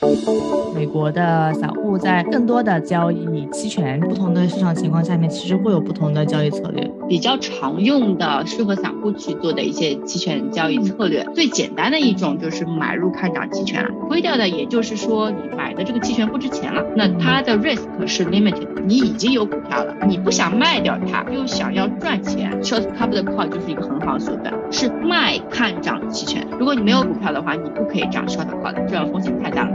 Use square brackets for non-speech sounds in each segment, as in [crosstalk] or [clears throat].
Thank you. 美国的散户在更多的交易期权，不同的市场情况下面，其实会有不同的交易策略。比较常用的适合散户去做的一些期权交易策略，最简单的一种就是买入看涨期权了。亏掉的，也就是说你买的这个期权不值钱了，那它的 risk 是 limited，你已经有股票了，你不想卖掉它，又想要赚钱，short cover the call 就是一个很好的手段，是卖看涨期权。如果你没有股票的话，你不可以涨 short call 的，这样风险太大了。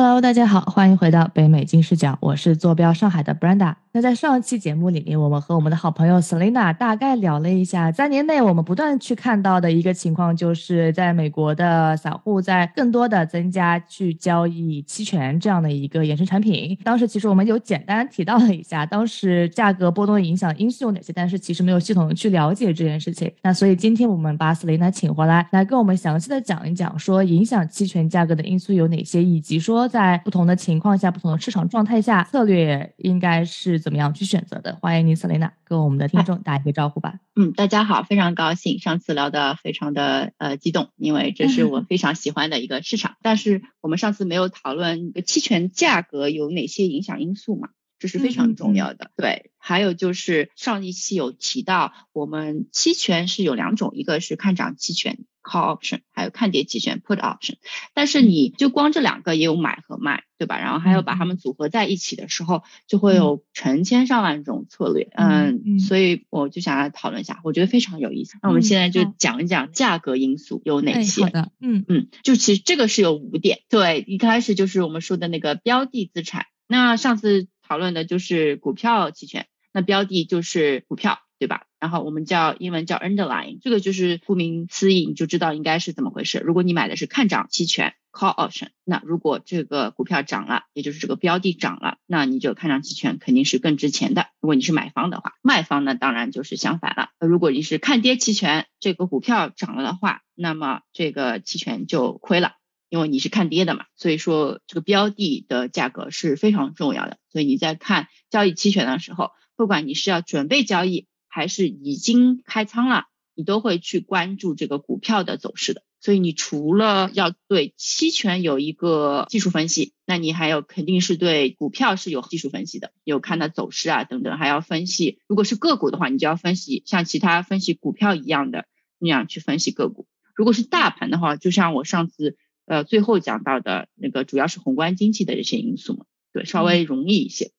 Hello，大家好，欢迎回到北美金视角，我是坐标上海的 Brenda。那在上一期节目里面，我们和我们的好朋友 Selina 大概聊了一下，三年内我们不断去看到的一个情况，就是在美国的散户在更多的增加去交易期权这样的一个衍生产品。当时其实我们有简单提到了一下，当时价格波动的影响因素有哪些，但是其实没有系统的去了解这件事情。那所以今天我们把 Selina 请回来，来跟我们详细的讲一讲，说影响期权价格的因素有哪些，以及说在不同的情况下、不同的市场状态下，策略应该是。怎么样去选择的？欢迎您，Selina，跟我们的听众打一个招呼吧。嗯，大家好，非常高兴，上次聊的非常的呃激动，因为这是我 [laughs] 非常喜欢的一个市场。但是我们上次没有讨论期权价格有哪些影响因素嘛？这是非常重要的。对，还有就是上一期有提到，我们期权是有两种，一个是看涨期权。Call option 还有看跌期权 Put option，但是你就光这两个也有买和卖，对吧？然后还有把它们组合在一起的时候，就会有成千上万种策略。嗯，所以我就想来讨论一下，我觉得非常有意思。那我们现在就讲一讲价格因素有哪些。嗯嗯，就其实这个是有五点。对，一开始就是我们说的那个标的资产。那上次讨论的就是股票期权，那标的就是股票。对吧？然后我们叫英文叫 underlying，这个就是顾名思义，你就知道应该是怎么回事。如果你买的是看涨期权 call option，那如果这个股票涨了，也就是这个标的涨了，那你就看涨期权肯定是更值钱的。如果你是买方的话，卖方呢当然就是相反了。如果你是看跌期权，这个股票涨了的话，那么这个期权就亏了，因为你是看跌的嘛。所以说这个标的的价格是非常重要的。所以你在看交易期权的时候，不管你是要准备交易，还是已经开仓了，你都会去关注这个股票的走势的。所以你除了要对期权有一个技术分析，那你还有肯定是对股票是有技术分析的，有看它走势啊等等，还要分析。如果是个股的话，你就要分析像其他分析股票一样的那样去分析个股。如果是大盘的话，就像我上次呃最后讲到的那个，主要是宏观经济的这些因素嘛，对，稍微容易一些。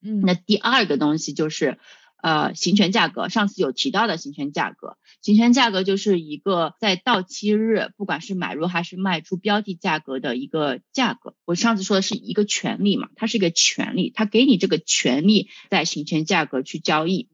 嗯，那第二个东西就是。呃，行权价格，上次有提到的行权价格，行权价格就是一个在到期日，不管是买入还是卖出标的价格的一个价格。我上次说的是一个权利嘛，它是一个权利，它给你这个权利在行权价格去交易，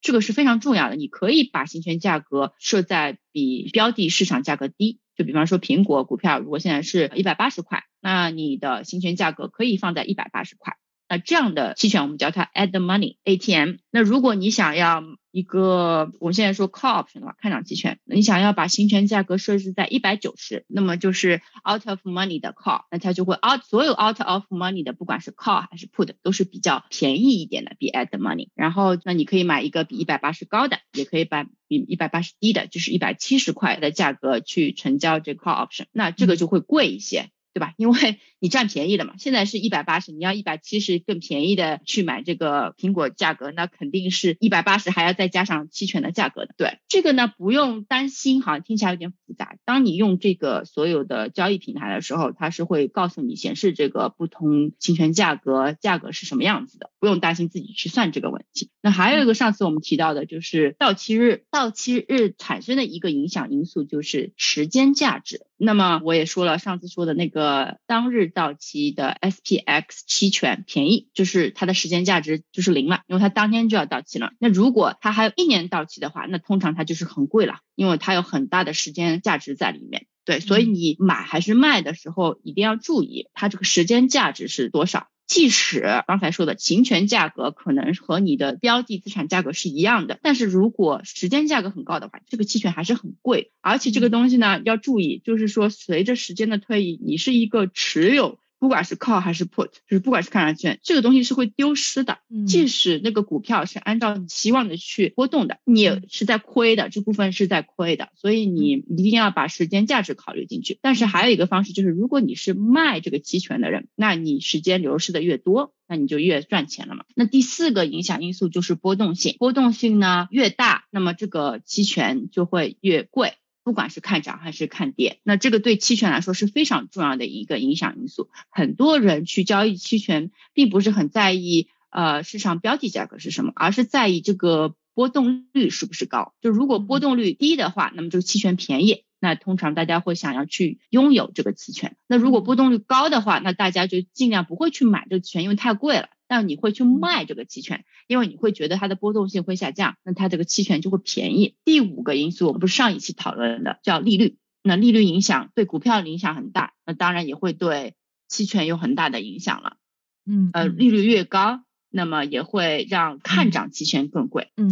这个是非常重要的。你可以把行权价格设在比标的市场价格低，就比方说苹果股票如果现在是一百八十块，那你的行权价格可以放在一百八十块。那这样的期权我们叫它 at the money ATM。那如果你想要一个，我们现在说 call option 的话，看涨期权，你想要把行权价格设置在一百九十，那么就是 out of money 的 call，那它就会 out 所有 out of money 的，不管是 call 还是 put，都是比较便宜一点的，比 at the money。然后那你可以买一个比一百八十高的，也可以把比一百八十低的，就是一百七十块的价格去成交这 call option，那这个就会贵一些。对吧？因为 [laughs] 你占便宜了嘛。现在是一百八十，你要一百七十更便宜的去买这个苹果价格，那肯定是一百八十还要再加上期权的价格的。对这个呢，不用担心，好像听起来有点复杂。当你用这个所有的交易平台的时候，它是会告诉你显示这个不同期权价格价格是什么样子的，不用担心自己去算这个问题。那还有一个上次我们提到的就是到期日，到期日产生的一个影响因素就是时间价值。那么我也说了，上次说的那个当日到期的 SPX 期权便宜，就是它的时间价值就是零了，因为它当天就要到期了。那如果它还有一年到期的话，那通常它就是很贵了，因为它有很大的时间价值在里面。对，所以你买还是卖的时候一定要注意它这个时间价值是多少。即使刚才说的行权价格可能和你的标的资产价格是一样的，但是如果时间价格很高的话，这个期权还是很贵。而且这个东西呢要注意，就是说随着时间的推移，你是一个持有不管是 call 还是 put，就是不管是看涨期权，这个东西是会丢失的。即使那个股票是按照你期望的去波动的，你也是在亏的，这部分是在亏的，所以你一定要把时间价值考虑进去。但是还有一个方式就是，如果你是卖这个期权的人，那你时间流失的越多，那你就越赚钱了嘛。那第四个影响因素就是波动性，波动性呢越大，那么这个期权就会越贵。不管是看涨还是看跌，那这个对期权来说是非常重要的一个影响因素。很多人去交易期权，并不是很在意呃市场标的价格是什么，而是在意这个波动率是不是高。就如果波动率低的话，那么这个期权便宜，那通常大家会想要去拥有这个期权。那如果波动率高的话，那大家就尽量不会去买这个期权，因为太贵了。但你会去卖这个期权，因为你会觉得它的波动性会下降，那它这个期权就会便宜。第五个因素，我们不是上一期讨论的，叫利率。那利率影响对股票影响很大，那当然也会对期权有很大的影响了。嗯，呃，利率越高，那么也会让看涨期权更贵。嗯，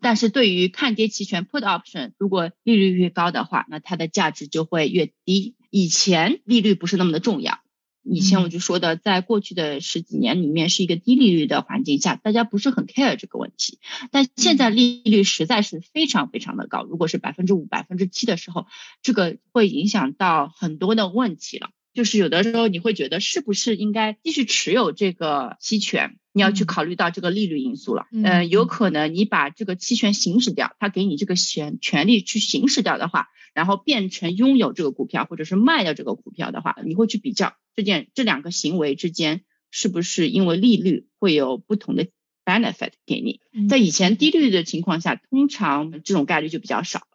但是对于看跌期权 put option，如果利率越高的话，那它的价值就会越低。以前利率不是那么的重要。以前我就说的，在过去的十几年里面是一个低利率的环境下，大家不是很 care 这个问题。但现在利率实在是非常非常的高，如果是百分之五、百分之七的时候，这个会影响到很多的问题了。就是有的时候你会觉得是不是应该继续持有这个期权？你要去考虑到这个利率因素了。嗯，有可能你把这个期权行使掉，他给你这个权权利去行使掉的话，然后变成拥有这个股票，或者是卖掉这个股票的话，你会去比较这件这两个行为之间是不是因为利率会有不同的 benefit 给你。在以前低利率的情况下，通常这种概率就比较少。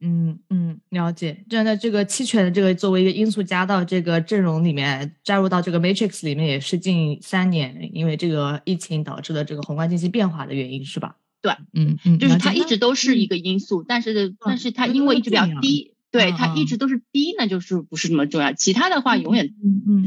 嗯嗯，了解。这样的这个期权的这个作为一个因素加到这个阵容里面，加入到这个 matrix 里面也是近三年，因为这个疫情导致的这个宏观经济变化的原因，是吧？对，嗯嗯，就是它一直都是一个因素，但是但是它因为一直比较低，对它一直都是低，那就是不是那么重要。其他的话永远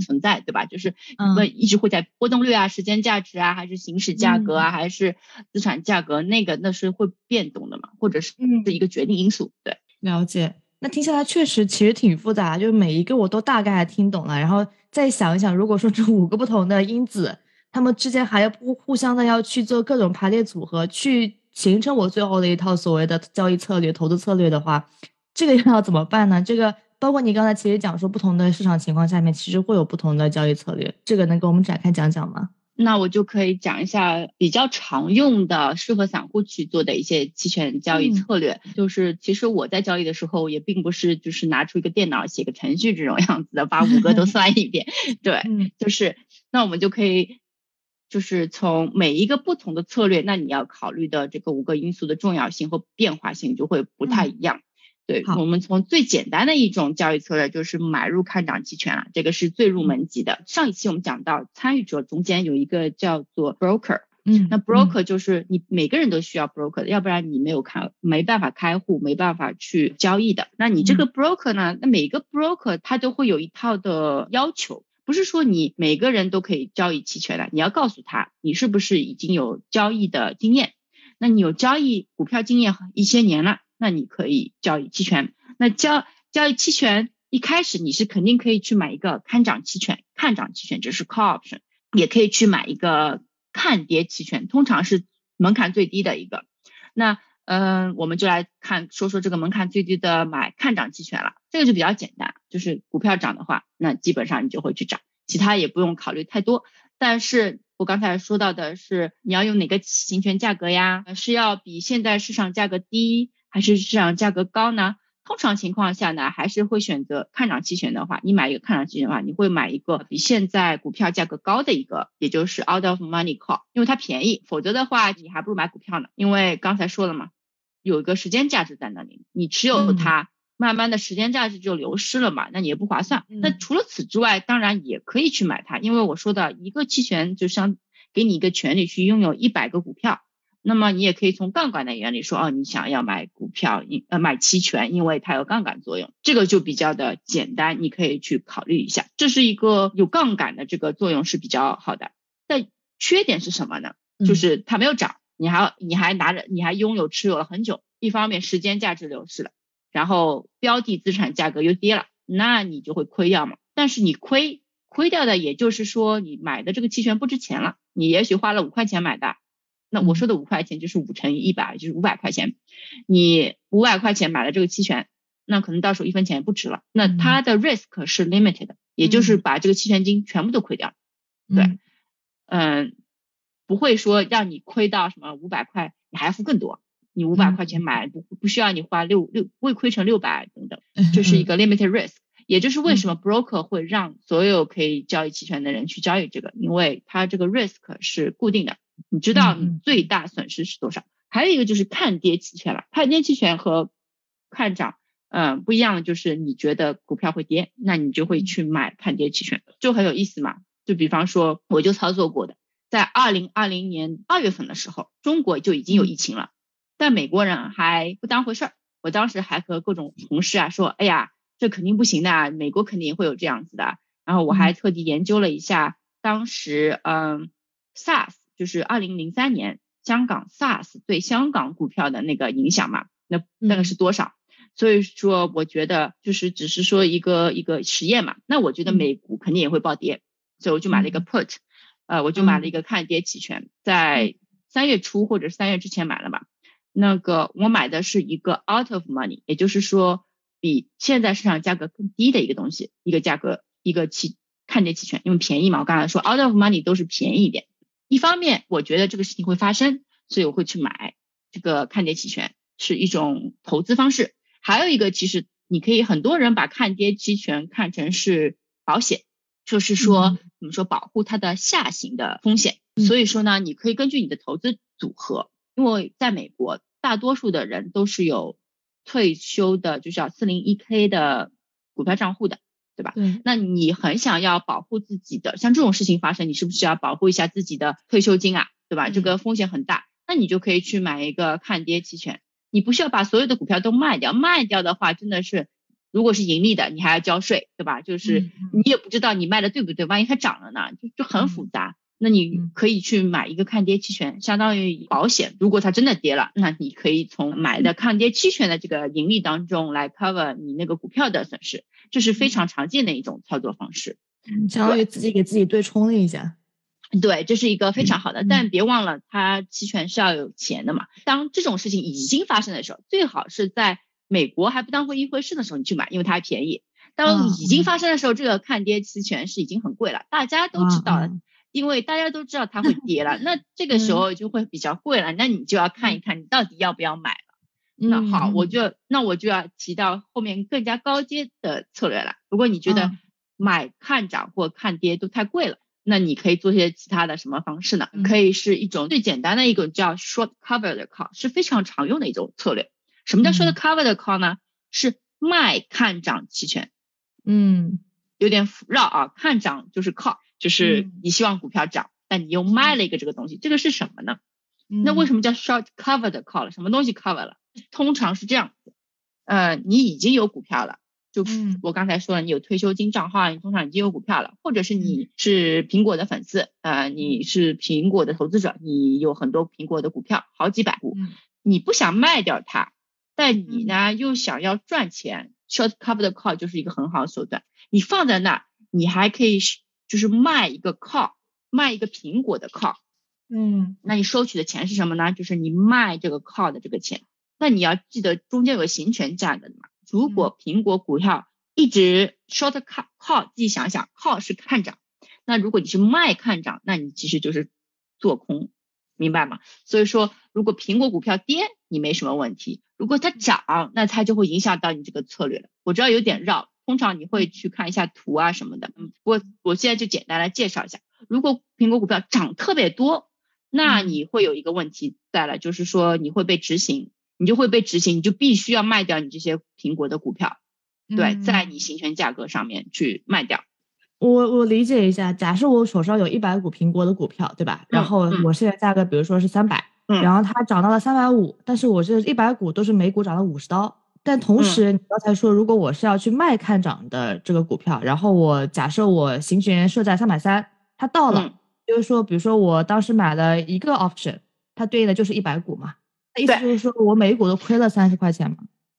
存在，对吧？就是会一直会在波动率啊、时间价值啊，还是行使价格啊，还是资产价格，那个那是会变动的嘛，或者是是一个决定因素，对。了解，那听下来确实其实挺复杂，就是每一个我都大概听懂了，然后再想一想，如果说这五个不同的因子，他们之间还要互互相的要去做各种排列组合，去形成我最后的一套所谓的交易策略、投资策略的话，这个要怎么办呢？这个包括你刚才其实讲说，不同的市场情况下面，其实会有不同的交易策略，这个能给我们展开讲讲吗？那我就可以讲一下比较常用的适合散户去做的一些期权交易策略。就是其实我在交易的时候也并不是就是拿出一个电脑写个程序这种样子的，把五个都算一遍。对，就是那我们就可以就是从每一个不同的策略，那你要考虑的这个五个因素的重要性和变化性就会不太一样。对我们从最简单的一种交易策略就是买入看涨期权了，这个是最入门级的。上一期我们讲到参与者中间有一个叫做 broker，嗯，那 broker 就是你每个人都需要 broker 的，要不然你没有开没办法开户，没办法去交易的。那你这个 broker 呢？那每个 broker 他都会有一套的要求，不是说你每个人都可以交易期权的，你要告诉他你是不是已经有交易的经验，那你有交易股票经验一些年了。那你可以交易期权，那交交易期权一开始你是肯定可以去买一个看涨期权，看涨期权就是 call option，也可以去买一个看跌期权，通常是门槛最低的一个。那嗯，我们就来看说说这个门槛最低的买看涨期权了，这个就比较简单，就是股票涨的话，那基本上你就会去涨，其他也不用考虑太多。但是我刚才说到的是你要用哪个行权价格呀？是要比现在市场价格低？还是市场价格高呢？通常情况下呢，还是会选择看涨期权的话，你买一个看涨期权的话，你会买一个比现在股票价格高的一个，也就是 out of money call，因为它便宜。否则的话，你还不如买股票呢，因为刚才说了嘛，有一个时间价值在那里，你持有它，慢慢的时间价值就流失了嘛，那你也不划算。那除了此之外，当然也可以去买它，因为我说的一个期权就相给你一个权利去拥有一百个股票。那么你也可以从杠杆的原理说，哦，你想要买股票，因呃买期权，因为它有杠杆作用，这个就比较的简单，你可以去考虑一下，这是一个有杠杆的这个作用是比较好的。但缺点是什么呢？就是它没有涨，你还你还拿着，你还拥有持有了很久，一方面时间价值流失了，然后标的资产价格又跌了，那你就会亏掉嘛。但是你亏。亏掉的，也就是说你买的这个期权不值钱了。你也许花了五块钱买的，那我说的五块钱就是五乘以一百，就是五百块钱。你五百块钱买了这个期权，那可能到时候一分钱也不值了。那它的 risk 是 limited，的也就是把这个期权金全部都亏掉。对，嗯，不会说让你亏到什么五百块，你还付更多。你五百块钱买不不需要你花六六未亏成六百等等，这是一个 limited risk。也就是为什么 broker 会让所有可以交易期权的人去交易这个，因为它这个 risk 是固定的，你知道你最大损失是多少。还有一个就是看跌期权了，看跌期权和看涨，嗯，不一样的就是你觉得股票会跌，那你就会去买看跌期权，就很有意思嘛。就比方说，我就操作过的，在二零二零年二月份的时候，中国就已经有疫情了，但美国人还不当回事儿。我当时还和各种同事啊说，哎呀。这肯定不行的，美国肯定会有这样子的。然后我还特地研究了一下，当时嗯，SARS 就是二零零三年香港 SARS 对香港股票的那个影响嘛，那那个是多少？所以说我觉得就是只是说一个一个实验嘛。那我觉得美股肯定也会暴跌，所以我就买了一个 put，呃，我就买了一个看跌期权，在三月初或者三月之前买了吧。那个我买的是一个 out of money，也就是说。比现在市场价格更低的一个东西，一个价格，一个期看跌期权，因为便宜嘛。我刚才说 out of money 都是便宜一点。一方面，我觉得这个事情会发生，所以我会去买这个看跌期权，是一种投资方式。还有一个，其实你可以很多人把看跌期权看成是保险，就是说怎么说保护它的下行的风险。所以说呢，你可以根据你的投资组合，因为在美国，大多数的人都是有。退休的就是要四零一 k 的股票账户的，对吧？对。那你很想要保护自己的，像这种事情发生，你是不是要保护一下自己的退休金啊？对吧？这个风险很大，那你就可以去买一个看跌期权。你不需要把所有的股票都卖掉，卖掉的话真的是，如果是盈利的，你还要交税，对吧？就是你也不知道你卖的对不对，万一它涨了呢，就就很复杂。那你可以去买一个看跌期权，相当于保险。如果它真的跌了，那你可以从买的看跌期权的这个盈利当中来 cover 你那个股票的损失，这是非常常见的一种操作方式。相当于自己给自己对冲了一下。对，这是一个非常好的，但别忘了它期权是要有钱的嘛。当这种事情已经发生的时候，最好是在美国还不当回一回事的时候你去买，因为它还便宜。当已经发生的时候，这个看跌期权是已经很贵了，大家都知道。因为大家都知道它会跌了，那这个时候就会比较贵了，那你就要看一看你到底要不要买了。那好，我就那我就要提到后面更加高阶的策略了。如果你觉得买看涨或看跌都太贵了，那你可以做些其他的什么方式呢？可以是一种最简单的一种叫 short cover 的 call，是非常常用的一种策略。什么叫 short cover 的 call 呢？是卖看涨期权。嗯，有点绕啊，看涨就是 call。就是你希望股票涨，但你又卖了一个这个东西，这个是什么呢？那为什么叫 short covered call 了？什么东西 cover 了？通常是这样子，呃，你已经有股票了，就我刚才说了，你有退休金账号，你通常已经有股票了，或者是你是苹果的粉丝，呃，你是苹果的投资者，你有很多苹果的股票，好几百股，你不想卖掉它，但你呢又想要赚钱，short covered call 就是一个很好的手段，你放在那，你还可以。就是卖一个 call，卖一个苹果的 call，嗯，那你收取的钱是什么呢？就是你卖这个 call 的这个钱。那你要记得中间有个行权价格的嘛。如果苹果股票一直 short call，自己想想，call 是看涨，那如果你是卖看涨，那你其实就是做空，明白吗？所以说，如果苹果股票跌，你没什么问题；如果它涨，那它就会影响到你这个策略了。我知道有点绕。通常你会去看一下图啊什么的，嗯，我我现在就简单来介绍一下。如果苹果股票涨特别多，那你会有一个问题在了，就是说你会被执行，你就会被执行，你就必须要卖掉你这些苹果的股票，对，在你行权价格上面去卖掉。我我理解一下，假设我手上有一百股苹果的股票，对吧？然后我现在价格比如说是三百，然后它涨到了三百五，但是我这一百股都是每股涨了五十刀。但同时，你刚才说，如果我是要去卖看涨的这个股票，然后我假设我行权设在三百三，它到了，就是说，比如说我当时买了一个 option，它对应的就是一百股嘛，那意思就是说我每一股都亏了三十块钱嘛？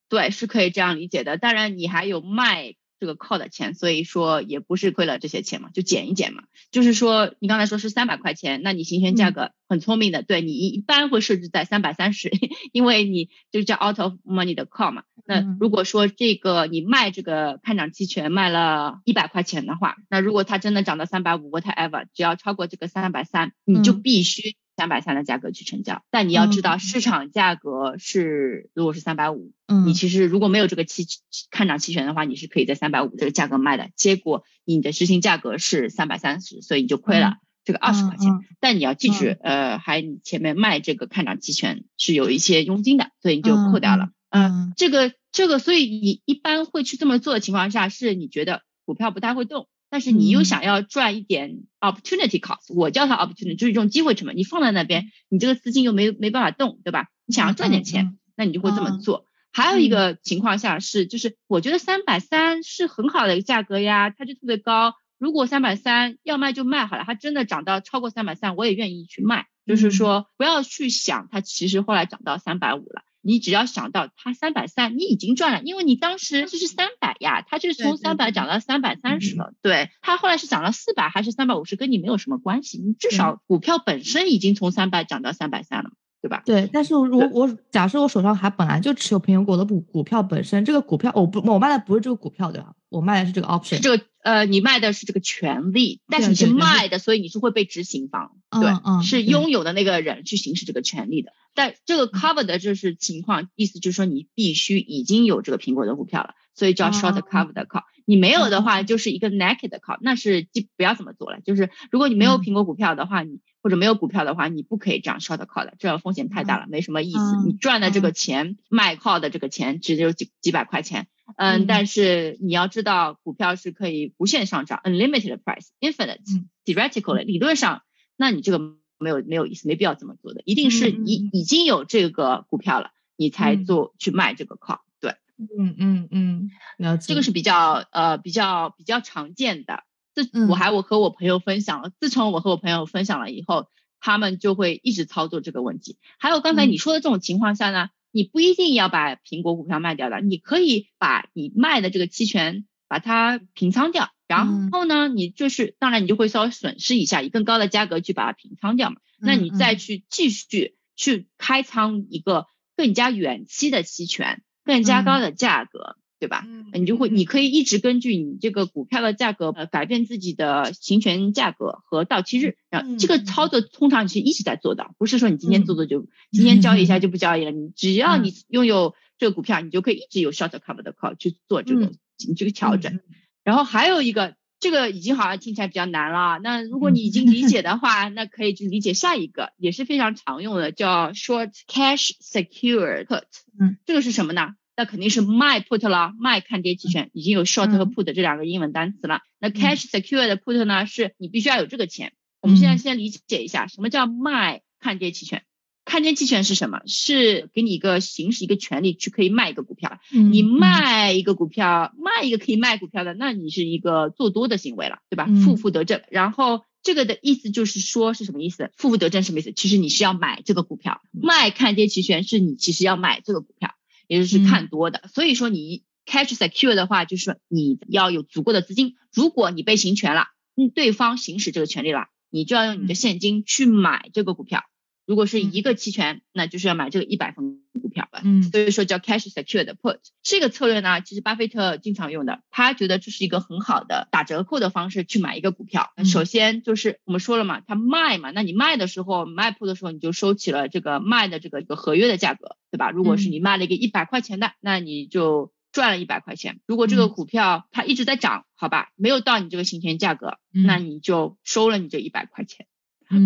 对，是可以这样理解的。当然，你还有卖这个 call 的钱，所以说也不是亏了这些钱嘛，就减一减嘛。就是说你刚才说是三百块钱，那你行权价格很聪明的，对你一般会设置在三百三十，[laughs] 因为你就叫 out of money 的 call 嘛。那如果说这个你卖这个看涨期权卖了一百块钱的话，那如果它真的涨到三百五，whatever，只要超过这个三百三，你就必须。三百三的价格去成交，但你要知道市场价格是如果是三百五，你其实如果没有这个期看涨期权的话，你是可以在三百五这个价格卖的。结果你的执行价格是三百三十，所以你就亏了这个二十块钱。但你要记住，呃，还你前面卖这个看涨期权是有一些佣金的，所以你就扣掉了。嗯，这个这个，所以你一般会去这么做的情况下，是你觉得股票不太会动。但是你又想要赚一点 opportunity cost，我叫它 opportunity，就是一种机会成本。你放在那边，你这个资金又没没办法动，对吧？你想要赚点钱，那你就会这么做。还有一个情况下是，就是我觉得三百三是很好的一个价格呀，它就特别高。如果三百三要卖就卖好了，它真的涨到超过三百三，我也愿意去卖。就是说不要去想它其实后来涨到三百五了。你只要想到它三百三，你已经赚了，因为你当时就是三百呀，它就是从三百涨到三百三十了。对，它后来是涨了四百还是三百五十，跟你没有什么关系。你至少股票本身已经从三百涨到三百三了，对吧？对，但是如果我假设我手上还本来就持有苹果的股股票本身，这个股票我不我卖的不是这个股票对吧？我卖的是这个 option，这个呃你卖的是这个权利，但是你是卖的，所以你是会被执行方对，是拥有的那个人去行使这个权利的。但这个 cover 的就是情况，意思就是说你必须已经有这个苹果的股票了，所以叫 short cover 的 call。你没有的话，就是一个 naked 的 call，那是就不要这么做了。就是如果你没有苹果股票的话，你或者没有股票的话，你不可以这样 short call 的，这样风险太大了，没什么意思。你赚的这个钱卖 call 的这个钱只有几几百块钱，嗯，但是你要知道股票是可以无限上涨，unlimited price，infinite theoretical 理论上，那你这个。没有没有意思，没必要这么做的，一定是已已经有这个股票了，你才做去卖这个 call，对，嗯嗯嗯，这个是比较呃比较比较常见的。自我还我和我朋友分享了，自从我和我朋友分享了以后，他们就会一直操作这个问题。还有刚才你说的这种情况下呢，你不一定要把苹果股票卖掉的，你可以把你卖的这个期权把它平仓掉。然后呢，你就是当然你就会稍微损失一下，以更高的价格去把它平仓掉嘛。那你再去继续去开仓一个更加远期的期权，更加高的价格，对吧？你就会你可以一直根据你这个股票的价格呃改变自己的行权价格和到期日。然后这个操作通常你是一直在做的，不是说你今天做做就今天交易一下就不交易了。你只要你拥有这个股票，你就可以一直有 short cover 的 call 去做这个你这个调整。然后还有一个，这个已经好像听起来比较难了。那如果你已经理解的话，那可以去理解下一个，也是非常常用的，叫 short cash secure put。嗯，这个是什么呢？那肯定是卖 put 了，卖看跌期权，已经有 short 和 put 这两个英文单词了。那 cash secure 的 put 呢，是你必须要有这个钱。我们现在先理解一下，什么叫卖看跌期权？看跌期权是什么？是给你一个行使一个权利去可以卖一个股票。你卖一个股票，卖一个可以卖股票的，那你是一个做多的行为了，对吧？负负得正。然后这个的意思就是说是什么意思？负负得正什么意思？其实你是要买这个股票，卖看跌期权是你其实要买这个股票，也就是看多的。所以说你 catch secure 的话，就是你要有足够的资金。如果你被行权了，嗯，对方行使这个权利了，你就要用你的现金去买这个股票。如果是一个期权，那就是要买这个一百份股票吧。嗯，所以说叫 cash secured put 这个策略呢，其实巴菲特经常用的，他觉得这是一个很好的打折扣的方式去买一个股票。首先就是我们说了嘛，他卖嘛，那你卖的时候卖 put 的时候，你就收起了这个卖的这个一个合约的价格，对吧？如果是你卖了一个一百块钱的，那你就赚了一百块钱。如果这个股票它一直在涨，好吧，没有到你这个行权价格，那你就收了你这一百块钱。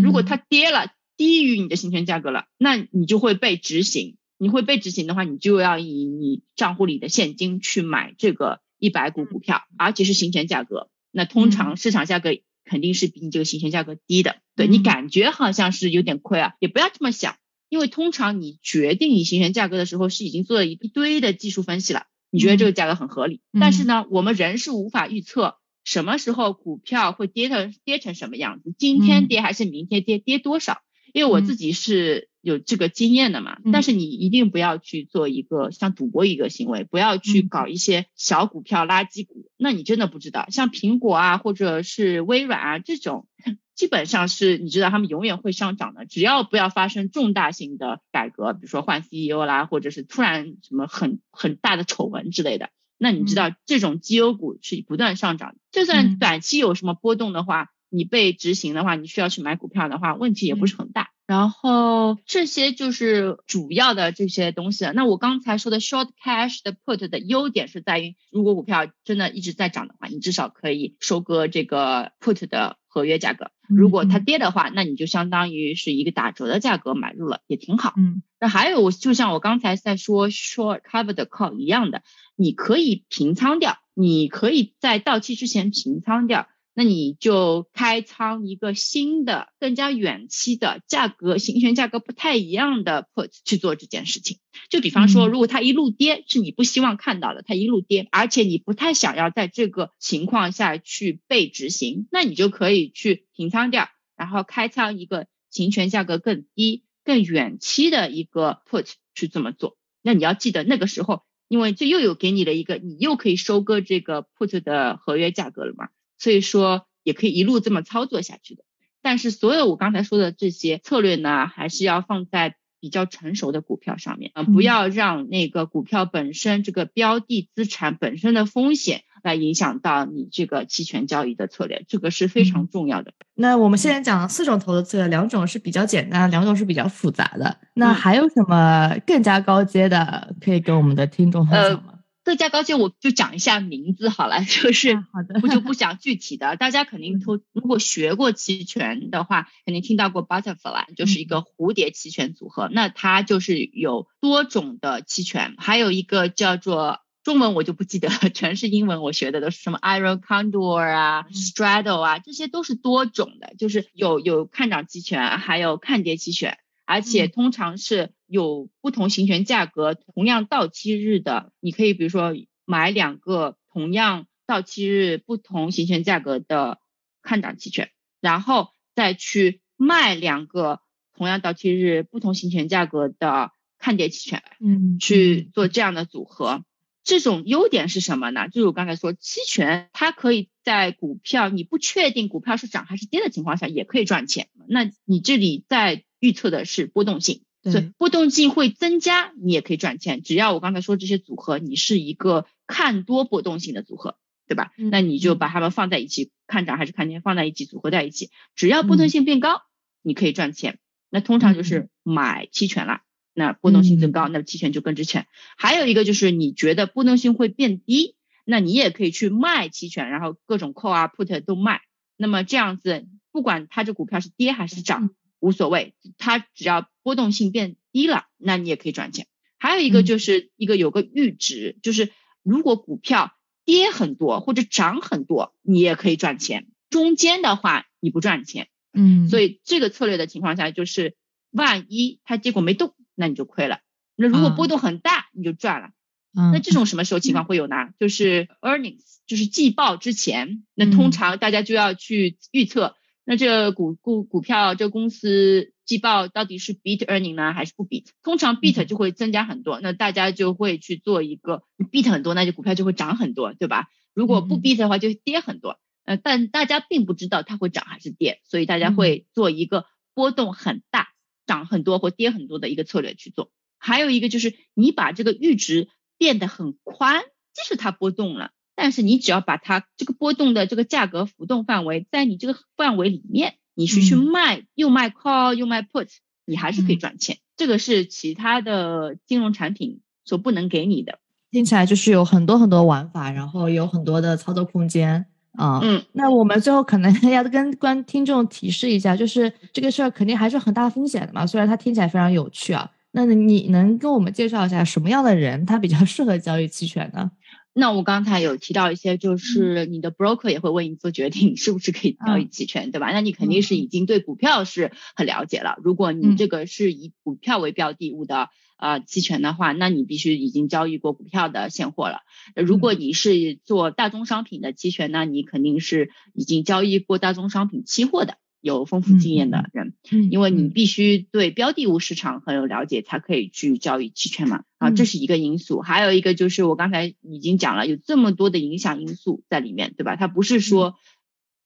如果它跌了。低于你的行权价格了，那你就会被执行。你会被执行的话，你就要以你账户里的现金去买这个一百股股票，而且是行权价格。那通常市场价格肯定是比你这个行权价格低的。对你感觉好像是有点亏啊，也不要这么想，因为通常你决定你行权价格的时候，是已经做了一堆的技术分析了，你觉得这个价格很合理。但是呢，我们人是无法预测什么时候股票会跌成跌成什么样子，今天跌还是明天跌，跌多少。因为我自己是有这个经验的嘛。但是你一定不要去做一个像赌博一个行为，不要去搞一些小股票、垃圾股，那你真的不知道。像苹果啊，或者是微软啊这种，基本上是你知道他们永远会上涨的，只要不要发生重大性的改革，比如说换 CEO 啦，或者是突然什么很很大的丑闻之类的。那你知道这种绩优股是不断上涨，就算短期有什么波动的话，你被执行的话，你需要去买股票的话，问题也不是很大。然后这些就是主要的这些东西。那我刚才说的 short cash 的 put 的优点是在于，如果股票真的一直在涨的话，你至少可以收割这个 put 的合约价格。如果它跌的话，那你就相当于是一个打折的价格买入了，也挺好。嗯。那还有，就像我刚才在说 short cover 的 call 一样的。你可以平仓掉，你可以在到期之前平仓掉，那你就开仓一个新的、更加远期的价格、行权价格不太一样的 put 去做这件事情。就比方说，如果它一路跌是你不希望看到的，它一路跌，而且你不太想要在这个情况下去被执行，那你就可以去平仓掉，然后开仓一个行权价格更低、更远期的一个 put 去这么做。那你要记得那个时候。因为这又有给你了一个，你又可以收割这个 put 的合约价格了嘛，所以说也可以一路这么操作下去的。但是所有我刚才说的这些策略呢，还是要放在比较成熟的股票上面啊，不要让那个股票本身这个标的资产本身的风险。来影响到你这个期权交易的策略，这个是非常重要的。那我们现在讲了四种投资策略，两种是比较简单，两种是比较复杂的。那还有什么更加高阶的可以跟我们的听众分享吗？更加高阶，我就讲一下名字好了，就是好的，我就不讲具体的。大家肯定都如果学过期权的话，肯定听到过 Butterfly，就是一个蝴蝶期权组合。那它就是有多种的期权，还有一个叫做。中文我就不记得，全是英文。我学的都是什么 Iron Condor 啊，Straddle 啊，这些都是多种的，就是有有看涨期权，还有看跌期权，而且通常是有不同行权价格、同样到期日的。你可以比如说买两个同样到期日、不同行权价格的看涨期权，然后再去卖两个同样到期日、不同行权价格的看跌期权，嗯，去做这样的组合。这种优点是什么呢？就是我刚才说，期权它可以在股票你不确定股票是涨还是跌的情况下，也可以赚钱。那你这里在预测的是波动性，所以波动性会增加，你也可以赚钱。只要我刚才说这些组合，你是一个看多波动性的组合，对吧？那你就把它们放在一起，看涨还是看跌放在一起组合在一起，只要波动性变高，你可以赚钱。那通常就是买期权了。那波动性增高，那期权就更值钱。还有一个就是你觉得波动性会变低，那你也可以去卖期权，然后各种 call 啊 put 都卖。那么这样子，不管它这股票是跌还是涨，无所谓，它只要波动性变低了，那你也可以赚钱。还有一个就是一个有个阈值，就是如果股票跌很多或者涨很多，你也可以赚钱。中间的话你不赚钱，嗯，所以这个策略的情况下，就是万一它结果没动。那你就亏了。那如果波动很大，你就赚了。那这种什么时候情况会有呢？就是 earnings，就是季报之前，那通常大家就要去预测，那这股股股票这公司季报到底是 beat earning 呢，还是不 beat？通常 beat 就会增加很多，那大家就会去做一个 beat 很多，那就股票就会涨很多，对吧？如果不 beat 的话，就跌很多。呃，但大家并不知道它会涨还是跌，所以大家会做一个波动很大。涨很多或跌很多的一个策略去做，还有一个就是你把这个阈值变得很宽，即使它波动了，但是你只要把它这个波动的这个价格浮动范围在你这个范围里面，你是去卖又卖 call 又卖 put，你还是可以赚钱。这个是其他的金融产品所不能给你的。听起来就是有很多很多玩法，然后有很多的操作空间。啊，嗯，那我们最后可能 [laughs] 要跟观听众提示一下，就是这个事儿肯定还是很大风险的嘛。虽然它听起来非常有趣啊，那你能跟我们介绍一下什么样的人他比较适合交易期权呢？那我刚才有提到一些，就是你的 broker 也会为你做决定，[laughs] 是不是可以交易期权，对吧？那你肯定是已经对股票是很了解了。如果你这个是以股票为标的物的。啊，期权的话，那你必须已经交易过股票的现货了。如果你是做大宗商品的期权那，你肯定是已经交易过大宗商品期货的。有丰富经验的人，嗯因为你嗯必须对标的物市场很有了解，才可以去交易期权嘛。啊，这嗯是一个因素，还有一个就是我刚才已经讲了，有这么多的影响因素在里面，对吧？它不是说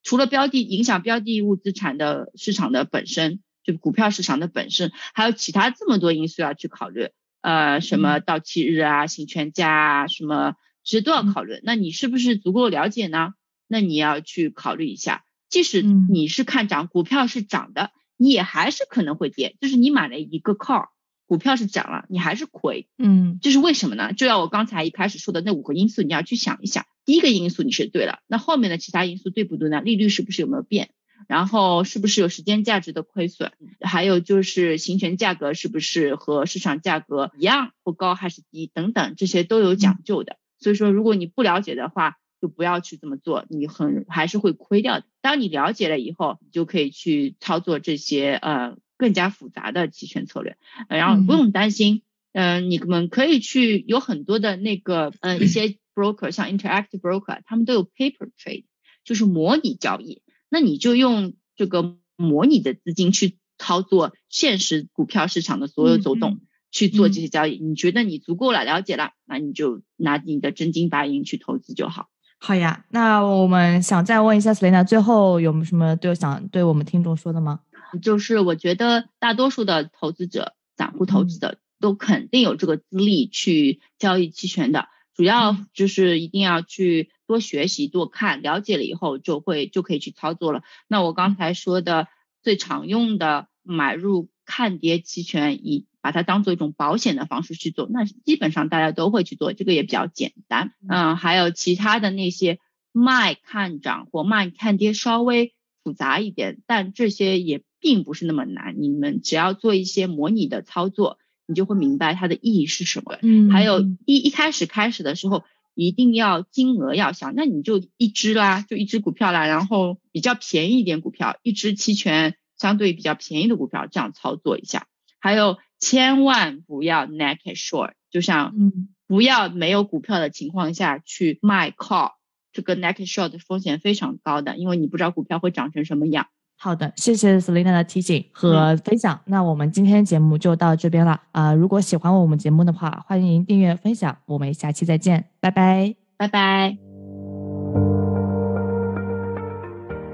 除了标的影响标的物资产的市场的本身，就股票市场的本身，还有其他这么多因素要去考虑，呃，什么到期日啊、行权价啊，什么其实都要嗯考虑。那你是不是足够了解呢？那你要去考虑一下，即使嗯你是看涨，股票是涨的，你也还是可能会跌。就是你买了一个 call，股票是涨了，你还是亏，嗯这是为什么呢？就要我刚才一开始说的那五个因素，你要去想一想。第一个因素你是对了，那后面的其他因素对不对呢？利率是不是有没有变？然后是不是有时间价值的亏损？还有就是行权价格是不是和市场价格一样或高还是低等等，这些都有讲究的。所以说，如果你不了解的话，就不要去这么做，你很还是会亏掉的。当你了解了以后，你就可以去操作这些呃更加复杂的期权策略，呃然后不用担心。嗯、你们可以去有很多的那个呃一些 [clears throat] broker，像 Interactive Broker，他们都有 paper trade，就是模拟交易。那你就用这个模拟的资金去操作现实股票市场的所有走动，嗯去做这些交易。你觉得你足够了，了解了，那你就拿你的真金白银去投资就好。好呀，那我们想再问一下 Selina，最后有没有什么对想对我们听众说的吗？就是我觉得大多数的投资者、散户投资者都肯定有这个资历去交易期权的，主要嗯就是一定要去多学习、多看，了解了以后就会就可以去操作了。那我刚才说的最常用的买入看跌期权，以把它当做一种保险的方式去做，那基本上大家都会去做，这个也比较简单。嗯，还有其他的那些卖看涨或卖看跌稍微复杂一点，但这些也并不是那么难。你们只要做一些模拟的操作，你就会明白它的意义是什么。嗯还有一一开始开始的时候，一定要金额要小，那你就一只啦，就一只股票啦，然后比较便宜一点股票，一只期权相对比较便宜的股票，这样操作一下。还有千万不要 naked short，就像嗯不要没有股票的情况下去卖 call，这个 naked short 的风险非常高的，因为你不知道股票会长成什么样。好的，谢谢 Selina 的提醒和分享。那我们今天节目就到这边了啊、如果喜欢我们节目的话，欢迎订阅分享。我们下期再见，拜拜。拜拜。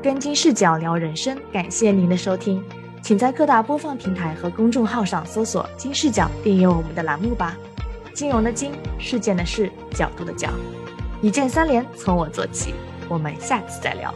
跟金视角聊人生，感谢您的收听，请在各大播放平台和公众号上搜索“金视角”，订阅我们的栏目吧。金融的金，事件的事，角度的角，一键三连，从我做起。我们下次再聊。